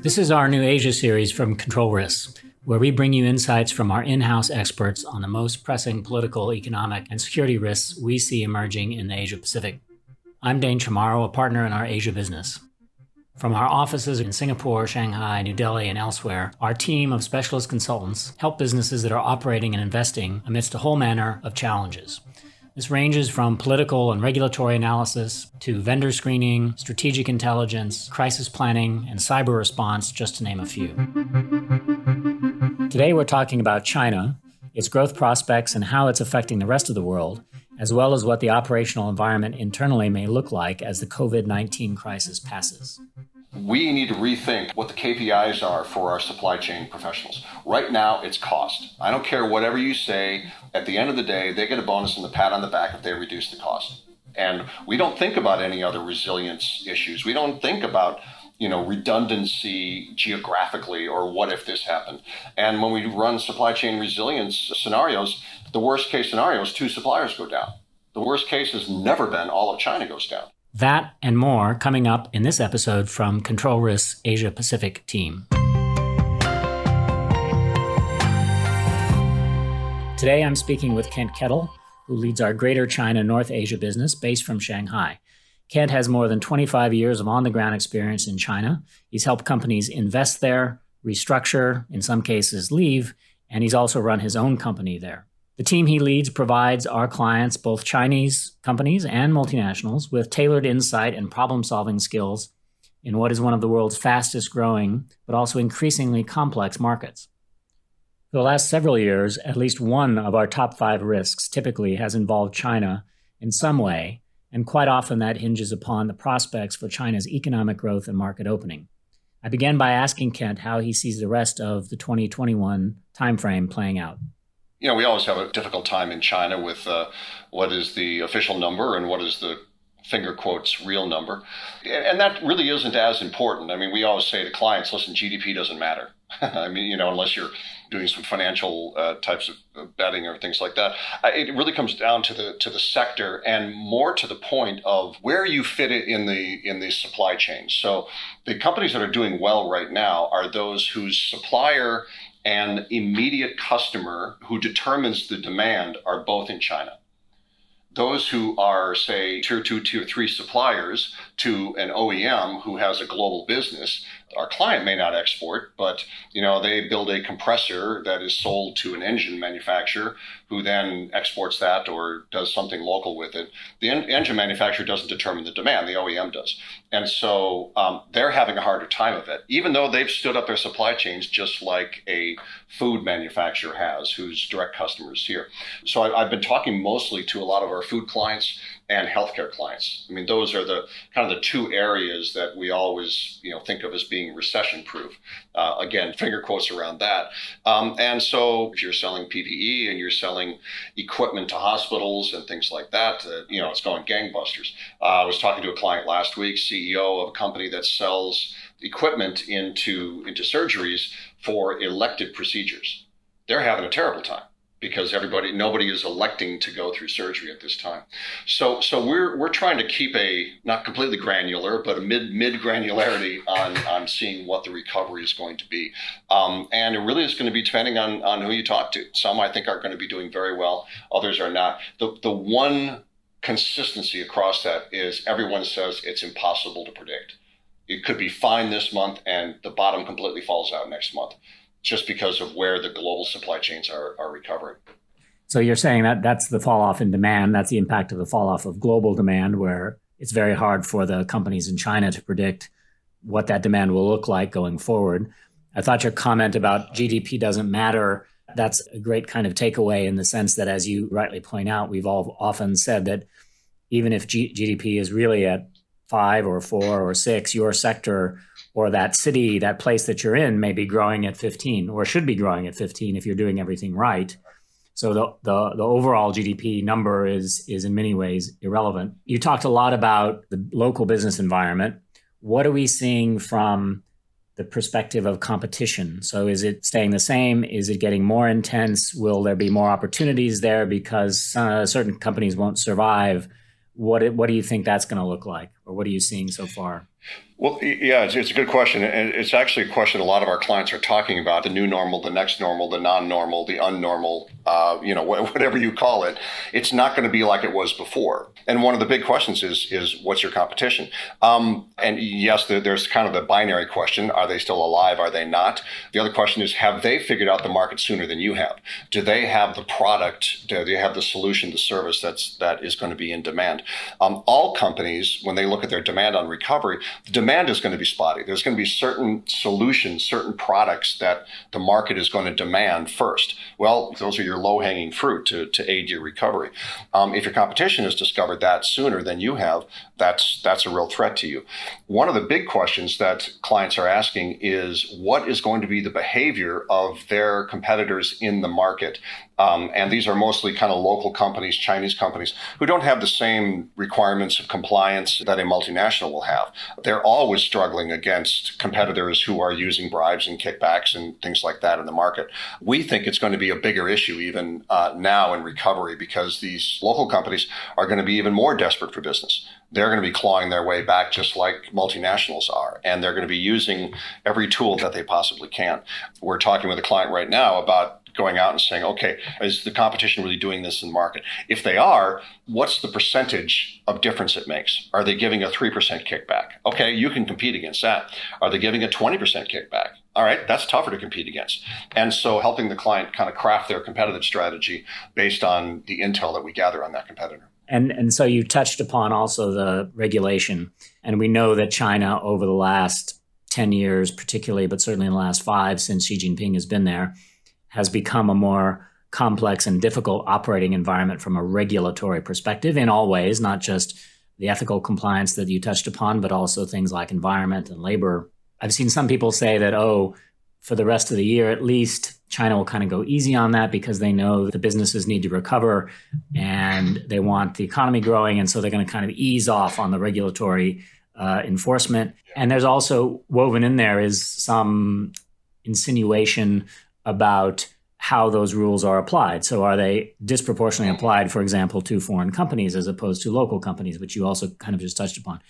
This is our new Asia series from Control Risks, where we bring you insights from our in house experts on the most pressing political, economic, and security risks we see emerging in the Asia Pacific. I'm Dane Chamorro, a partner in our Asia business. From our offices in Singapore, Shanghai, New Delhi, and elsewhere, our team of specialist consultants help businesses that are operating and investing amidst a whole manner of challenges. This ranges from political and regulatory analysis to vendor screening, strategic intelligence, crisis planning, and cyber response, just to name a few. Today, we're talking about China, its growth prospects, and how it's affecting the rest of the world, as well as what the operational environment internally may look like as the COVID 19 crisis passes we need to rethink what the KPIs are for our supply chain professionals. Right now, it's cost. I don't care whatever you say. At the end of the day, they get a bonus and the pat on the back if they reduce the cost. And we don't think about any other resilience issues. We don't think about you know redundancy geographically or what if this happened. And when we run supply chain resilience scenarios, the worst case scenario is two suppliers go down. The worst case has never been all of China goes down. That and more coming up in this episode from Control Risks Asia Pacific team. Today I'm speaking with Kent Kedl, who leads our Greater China North Asia business based from Shanghai. Kent has more than 25 years of on the ground experience in China. He's helped companies invest there, restructure, in some cases leave, and he's also run his own company there. The team he leads provides our clients, both Chinese companies and multinationals, with tailored insight and problem solving skills in what is one of the world's fastest growing, but also increasingly complex markets. For the last several years, at least one of our top five risks typically has involved China in some way, and quite often that hinges upon the prospects for China's economic growth and market opening. I began by asking Kent how he sees the rest of the 2021 timeframe playing out you know, we always have a difficult time in China with uh, what is the official number and what is the finger quotes real number. And that really isn't as important. I mean, we always say to clients, listen, GDP doesn't matter. I mean, you know, unless you're doing some financial uh, types of betting or things like that, it really comes down to the to the sector and more to the point of where you fit it in the in the supply chain. So, the companies that are doing well right now are those whose supplier and immediate customer who determines the demand are both in China. Those who are, say, tier two, tier three suppliers to an OEM who has a global business, our client may not export, but you know they build a compressor that is sold to an engine manufacturer who then exports that or does something local with it. The en- engine manufacturer doesn't determine the demand; the OEM does, and so um, they're having a harder time of it, even though they've stood up their supply chains just like a food manufacturer has, whose direct customers here. So I, I've been talking mostly to a lot of our food clients and healthcare clients. I mean, those are the kind of the two areas that we always, you know, think of as being recession proof. Uh, again, finger quotes around that. Um, and so, if you're selling PPE and you're selling equipment to hospitals and things like that, uh, you know, it's going gangbusters. Uh, I was talking to a client last week, CEO of a company that sells equipment into into surgeries for elective procedures. They're having a terrible time because everybody nobody is electing to go through surgery at this time. So so we're we're trying to keep a not completely granular but a mid mid granularity on on seeing what the recovery is going to be, um, and it really is going to be depending on on who you talk to. Some I think are going to be doing very well, others are not. The the one consistency across that is everyone says it's impossible to predict. It could be fine this month and the bottom completely falls out next month just because of where the global supply chains are, are recovering. So you're saying that that's the fall off in demand. That's the impact of the fall off of global demand, where it's very hard for the companies in China to predict what that demand will look like going forward. I thought your comment about GDP doesn't matter. That's a great kind of takeaway in the sense that, as you rightly point out, we've all often said that even if G- GDP is really at five or four or six, your sector or that city, that place that you're in may be growing at 15 or should be growing at 15 if you're doing everything right. So the, the, the overall GDP number is is in many ways irrelevant. You talked a lot about the local business environment. What are we seeing from the perspective of competition? So is it staying the same? Is it getting more intense? Will there be more opportunities there because uh, certain companies won't survive? What what do you think that's going to look like, or what are you seeing so far? Well, yeah, it's, it's, a good question. And it's actually a question a lot of our clients are talking about the new normal, the next normal, the non normal, the unnormal, uh, you know, whatever you call it. It's not going to be like it was before. And one of the big questions is, is what's your competition? Um, and yes, there, there's kind of the binary question are they still alive? Are they not? The other question is have they figured out the market sooner than you have? Do they have the product? Do they have the solution, the service that's, that is going to be in demand? Um, all companies, when they look at their demand on recovery, the demand is going to be spotty. There's going to be certain solutions, certain products that the market is going to demand first. Well, those are your low hanging fruit to, to aid your recovery. Um, if your competition has discovered that sooner than you have, that's that's a real threat to you. One of the big questions that clients are asking is what is going to be the behavior of their competitors in the market um, and these are mostly kind of local companies, Chinese companies, who don't have the same requirements of compliance that a multinational will have. They're always struggling against competitors who are using bribes and kickbacks and things like that in the market. We think it's going to be a bigger issue even uh, now in recovery because these local companies are going to be even more desperate for business they're going to be clawing their way back just like multinationals are. And they're going to be using every tool that they possibly can. We're talking with a client right now about going out and saying, okay, is the competition really doing this in the market? If they are, what's the percentage of difference it makes? Are they giving a 3% kickback? Okay, you can compete against that. Are they giving a 20% kickback? All right, that's tougher to compete against. And so helping the client kind of craft their competitive strategy based on the intel that we gather on that competitor. And and so you touched upon also the regulation. And we know that China over the last 10 years particularly, but certainly in the last 5 since Xi Jinping has been there, has become a more complex and difficult operating environment from a regulatory perspective in all ways, not just the ethical compliance that you touched upon, but also things like environment and labor. I've seen some people say that, oh, for the rest of the year at least, China will kind of go easy on that because they know the businesses need to recover and they want the economy growing. And so they're going to kind of ease off on the regulatory uh, enforcement. And there's also woven in there is some insinuation about how those rules are applied. So, are they disproportionately applied, for example, to foreign companies as opposed to local companies, which you also kind of just touched upon?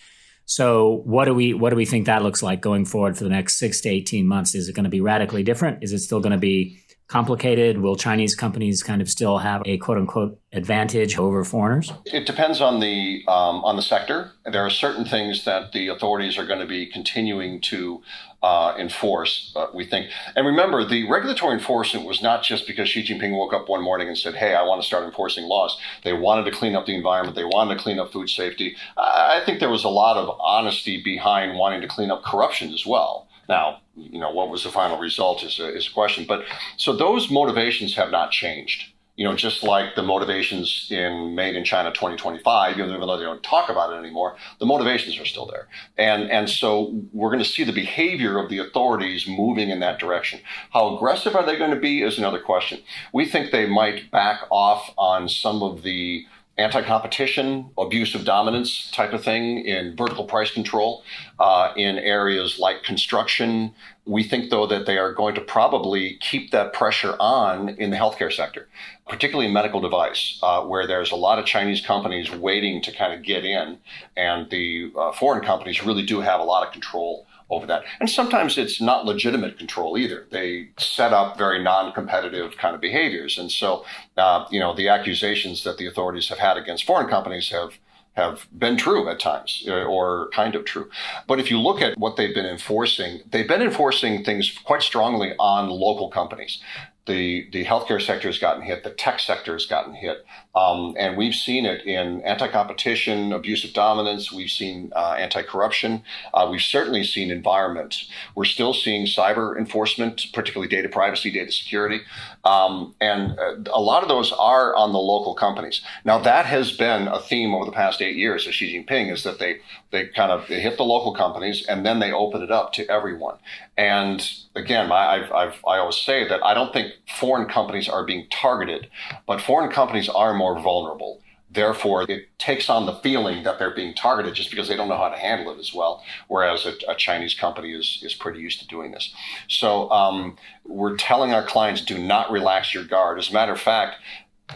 So, what do we what do we think that looks like going forward for the next six to eighteen months? Is it going to be radically different? Is it still going to be complicated? Will Chinese companies kind of still have a quote unquote advantage over foreigners? It depends on the um, on the sector. There are certain things that the authorities are going to be continuing to uh, enforce. Uh, we think, and remember, the regulatory enforcement was not just because Xi Jinping woke up one morning and said, "Hey, I want to start enforcing laws." They wanted to clean up the environment. They wanted to clean up food safety. I think there was a lot of honesty behind wanting to clean up corruption as well. Now, you know, what was the final result is a, is a question. But so those motivations have not changed. You know, just like the motivations in Made in China 2025, even though they don't talk about it anymore, the motivations are still there. And, and so we're going to see the behavior of the authorities moving in that direction. How aggressive are they going to be is another question. We think they might back off on some of the anti competition, abuse of dominance type of thing in vertical price control uh, in areas like construction. We think, though, that they are going to probably keep that pressure on in the healthcare sector, particularly in medical device, uh, where there's a lot of Chinese companies waiting to kind of get in, and the uh, foreign companies really do have a lot of control over that. And sometimes it's not legitimate control either. They set up very non-competitive kind of behaviors, and so uh, you know the accusations that the authorities have had against foreign companies have have been true at times uh, or kind of true. But if you look at what they've been enforcing, they've been enforcing things quite strongly on local companies the, the healthcare sector has gotten hit, the tech sector has gotten hit. Um, and we've seen it in anti competition, abusive dominance, we've seen uh, anti corruption, uh, we've certainly seen environment. We're still seeing cyber enforcement, particularly data privacy, data security. Um, and uh, a lot of those are on the local companies. Now, that has been a theme over the past eight years of Xi Jinping is that they, they kind of they hit the local companies and then they open it up to everyone. And again, I, I've, I've, I always say that I don't think foreign companies are being targeted, but foreign companies are more vulnerable. Therefore, it takes on the feeling that they're being targeted just because they don't know how to handle it as well. Whereas a, a Chinese company is, is pretty used to doing this. So um, we're telling our clients do not relax your guard. As a matter of fact,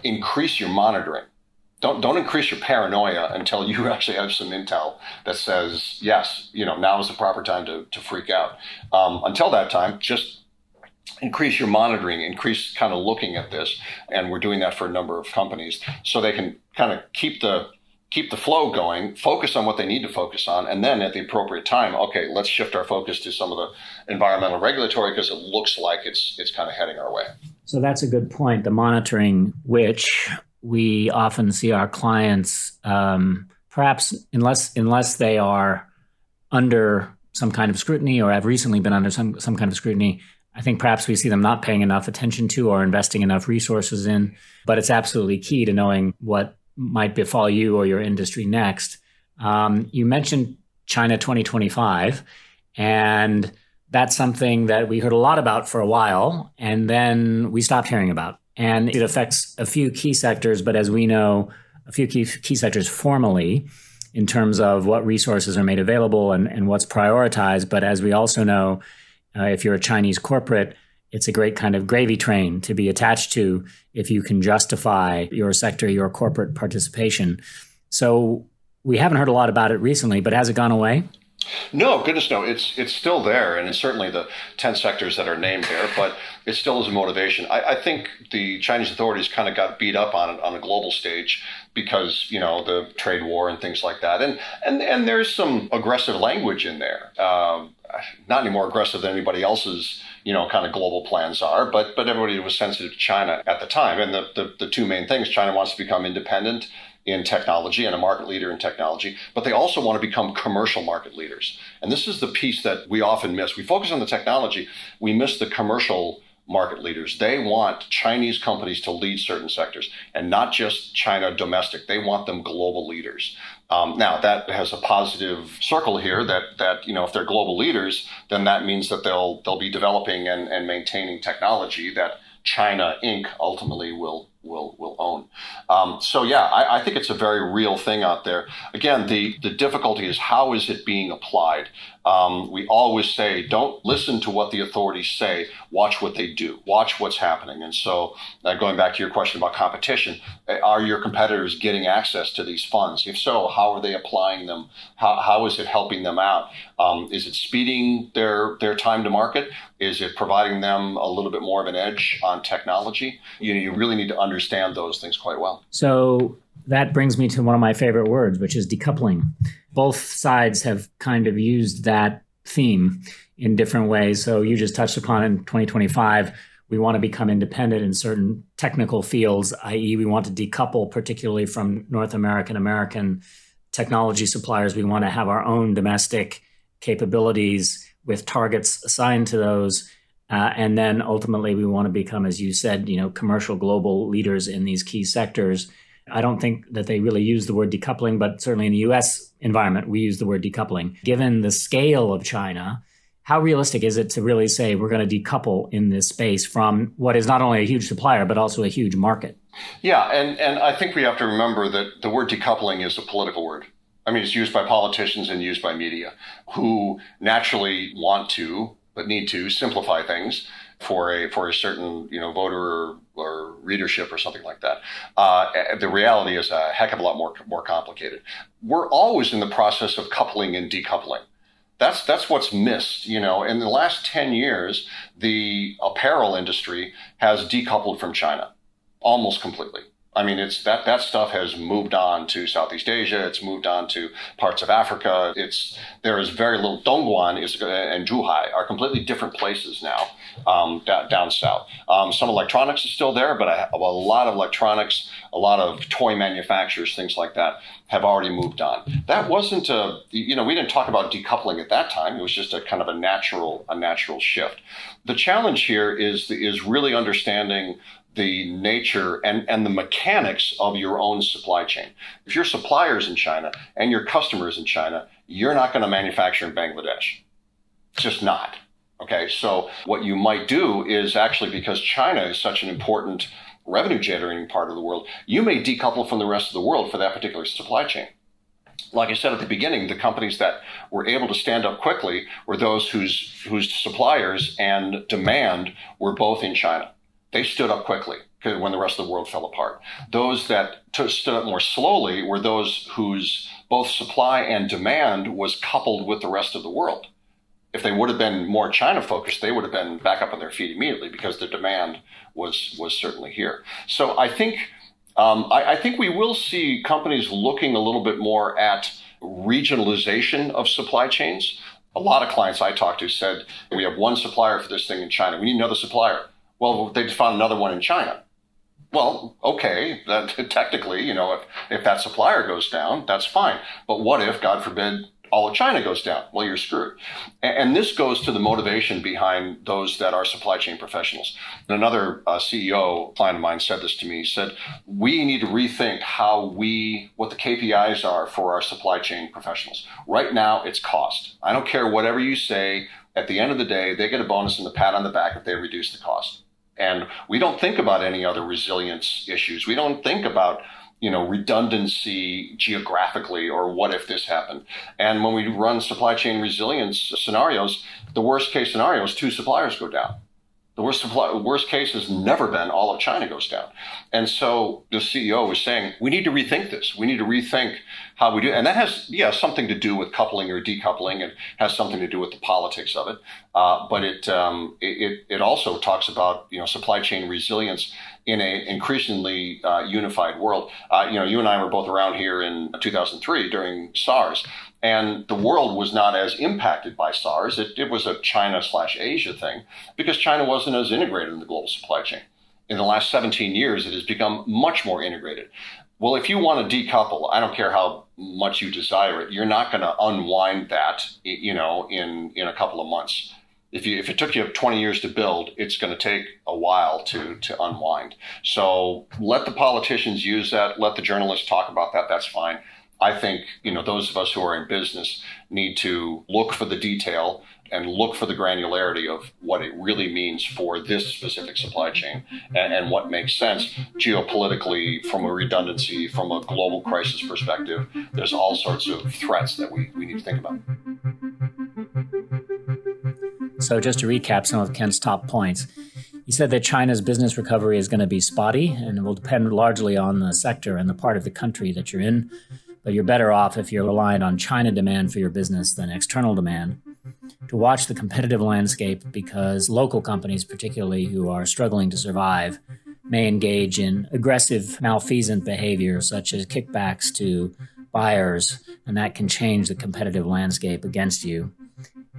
increase your monitoring don't don't increase your paranoia until you actually have some intel that says yes, you know now is the proper time to to freak out. Um, until that time, just increase your monitoring, increase kind of looking at this, and we're doing that for a number of companies so they can kind of keep the keep the flow going, focus on what they need to focus on, and then at the appropriate time, okay, let's shift our focus to some of the environmental regulatory because it looks like it's it's kind of heading our way. So that's a good point. The monitoring, which we often see our clients, um, perhaps unless unless they are under some kind of scrutiny or have recently been under some some kind of scrutiny, I think perhaps we see them not paying enough attention to or investing enough resources in. But it's absolutely key to knowing what might befall you or your industry next. Um, you mentioned China 2025, and that's something that we heard a lot about for a while, and then we stopped hearing about. And it affects a few key sectors, but as we know, a few key, key sectors formally in terms of what resources are made available and, and what's prioritized. But as we also know, uh, if you're a Chinese corporate, it's a great kind of gravy train to be attached to if you can justify your sector, your corporate participation. So we haven't heard a lot about it recently, but has it gone away? No, goodness no. It's it's still there, and it's certainly the ten sectors that are named there, but it still is a motivation. I, I think the Chinese authorities kind of got beat up on it on a global stage because you know the trade war and things like that, and and and there's some aggressive language in there. Um, not any more aggressive than anybody else's you know, kind of global plans are. But but everybody was sensitive to China at the time, and the, the, the two main things: China wants to become independent in technology and a market leader in technology, but they also want to become commercial market leaders. And this is the piece that we often miss. We focus on the technology, we miss the commercial market leaders. They want Chinese companies to lead certain sectors and not just China domestic. They want them global leaders. Um, now that has a positive circle here that that you know if they're global leaders, then that means that they'll they'll be developing and, and maintaining technology that China Inc. ultimately will will will own. Um, so yeah, I, I, think it's a very real thing out there. Again, the the difficulty is how is it being applied. Um, we always say, don't listen to what the authorities say. Watch what they do. Watch what's happening. And so, uh, going back to your question about competition, uh, are your competitors getting access to these funds? If so, how are they applying them? How, how is it helping them out? Um, is it speeding their their time to market? Is it providing them a little bit more of an edge on technology? You know, you really need to understand those things quite well. So that brings me to one of my favorite words, which is decoupling. Both sides have kind of used that theme in different ways. So you just touched upon in 2025, we want to become independent in certain technical fields, i.e., we want to decouple, particularly from North American American technology suppliers. We want to have our own domestic capabilities with targets assigned to those. Uh, and then ultimately, we want to become, as you said, you know, commercial global leaders in these key sectors. I don't think that they really use the word decoupling, but certainly in the US environment, we use the word decoupling. Given the scale of China, how realistic is it to really say we're going to decouple in this space from what is not only a huge supplier, but also a huge market? Yeah, and, and I think we have to remember that the word decoupling is a political word. I mean, it's used by politicians and used by media who naturally want to, but need to simplify things for a for a certain you know voter or, or readership or something like that. Uh, the reality is a heck of a lot more more complicated. We're always in the process of coupling and decoupling. That's that's what's missed. You know, in the last ten years, the apparel industry has decoupled from China almost completely. I mean, it's that that stuff has moved on to Southeast Asia. It's moved on to parts of Africa. It's there is very little. Dongguan is and Zhuhai are completely different places now um, down, down, south. Um, some electronics is still there, but a, a lot of electronics, a lot of toy manufacturers, things like that, have already moved on. That wasn't a you know we didn't talk about decoupling at that time. It was just a kind of a natural a natural shift. The challenge here is is really understanding the nature and, and the mechanics of your own supply chain. If your suppliers in China and your customers in China, you're not going to manufacture in Bangladesh. It's just not. Okay, so what you might do is actually because China is such an important revenue generating part of the world, you may decouple from the rest of the world for that particular supply chain. Like I said at the beginning, the companies that were able to stand up quickly were those whose whose suppliers and demand were both in China they stood up quickly when the rest of the world fell apart. Those that stood up more slowly were those whose both supply and demand was coupled with the rest of the world. If they would have been more China focused, they would have been back up on their feet immediately because the demand was was certainly here. So I think um, I, I think we will see companies looking a little bit more at regionalization of supply chains. A lot of clients I talked to said we have one supplier for this thing in China. We need another supplier. Well, they just found another one in China. Well, okay, that technically, you know, if, if that supplier goes down, that's fine. But what if, God forbid, all of China goes down? Well, you're screwed. And, this goes to the motivation behind those that are supply chain professionals. And another uh, CEO client of mine said this to me. Said, we need to rethink how we, what the KPIs are for our supply chain professionals. Right now, it's cost. I don't care whatever you say. At the end of the day, they get a bonus and the pat on the back if they reduce the cost. And we don't think about any other resilience issues. We don't think about you know redundancy geographically or what if this happened and when we run supply chain resilience scenarios the worst case scenario is two suppliers go down the worst, supply, worst case has never been all of China goes down. And so the CEO was saying, we need to rethink this. We need to rethink how we do. And that has, yeah, something to do with coupling or decoupling and has something to do with the politics of it. Uh, but it, um, it, it also talks about, you know, supply chain resilience in an increasingly uh, unified world. Uh, you know, you and I were both around here in 2003 during SARS, and the world was not as impacted by SARS. It, it was a China slash Asia thing because China wasn't as integrated in the global supply chain. In the last 17 years, it has become much more integrated. Well, if you want to decouple, I don't care how much you desire it, you're not going to unwind that, you know, in, in a couple of months. If, you, if it took you 20 years to build, it's going to take a while to, to unwind. So let the politicians use that. Let the journalists talk about that. That's fine. I think you know those of us who are in business need to look for the detail and look for the granularity of what it really means for this specific supply chain and, and, what makes sense geopolitically from a redundancy, from a global crisis perspective. There's all sorts of threats that we, we need to think about. So, just to recap some of Kent's top points, he said that China's business recovery is going to be spotty and it will depend largely on the sector and the part of the country that you're in but you're better off if you're reliant on China demand for your business than external demand. To watch the competitive landscape because local companies, particularly who are struggling to survive, may engage in aggressive malfeasant behavior such as kickbacks to buyers, and that can change the competitive landscape against you.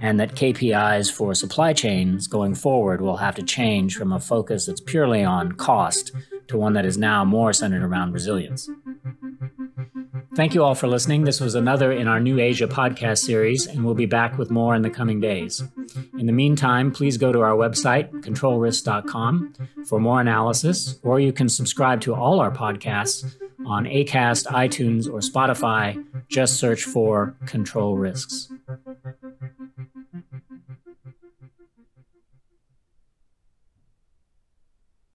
And that KPIs for supply chains going forward will have to change from a focus that's purely on cost to one that is now more centered around resilience. Thank you all for listening. This was another in our New Asia podcast series, and we'll be back with more in the coming days. In the meantime, please go to our website, controlrisk.com, for more analysis, or you can subscribe to all our podcasts on ACAST, iTunes, or Spotify. Just search for Control Risks.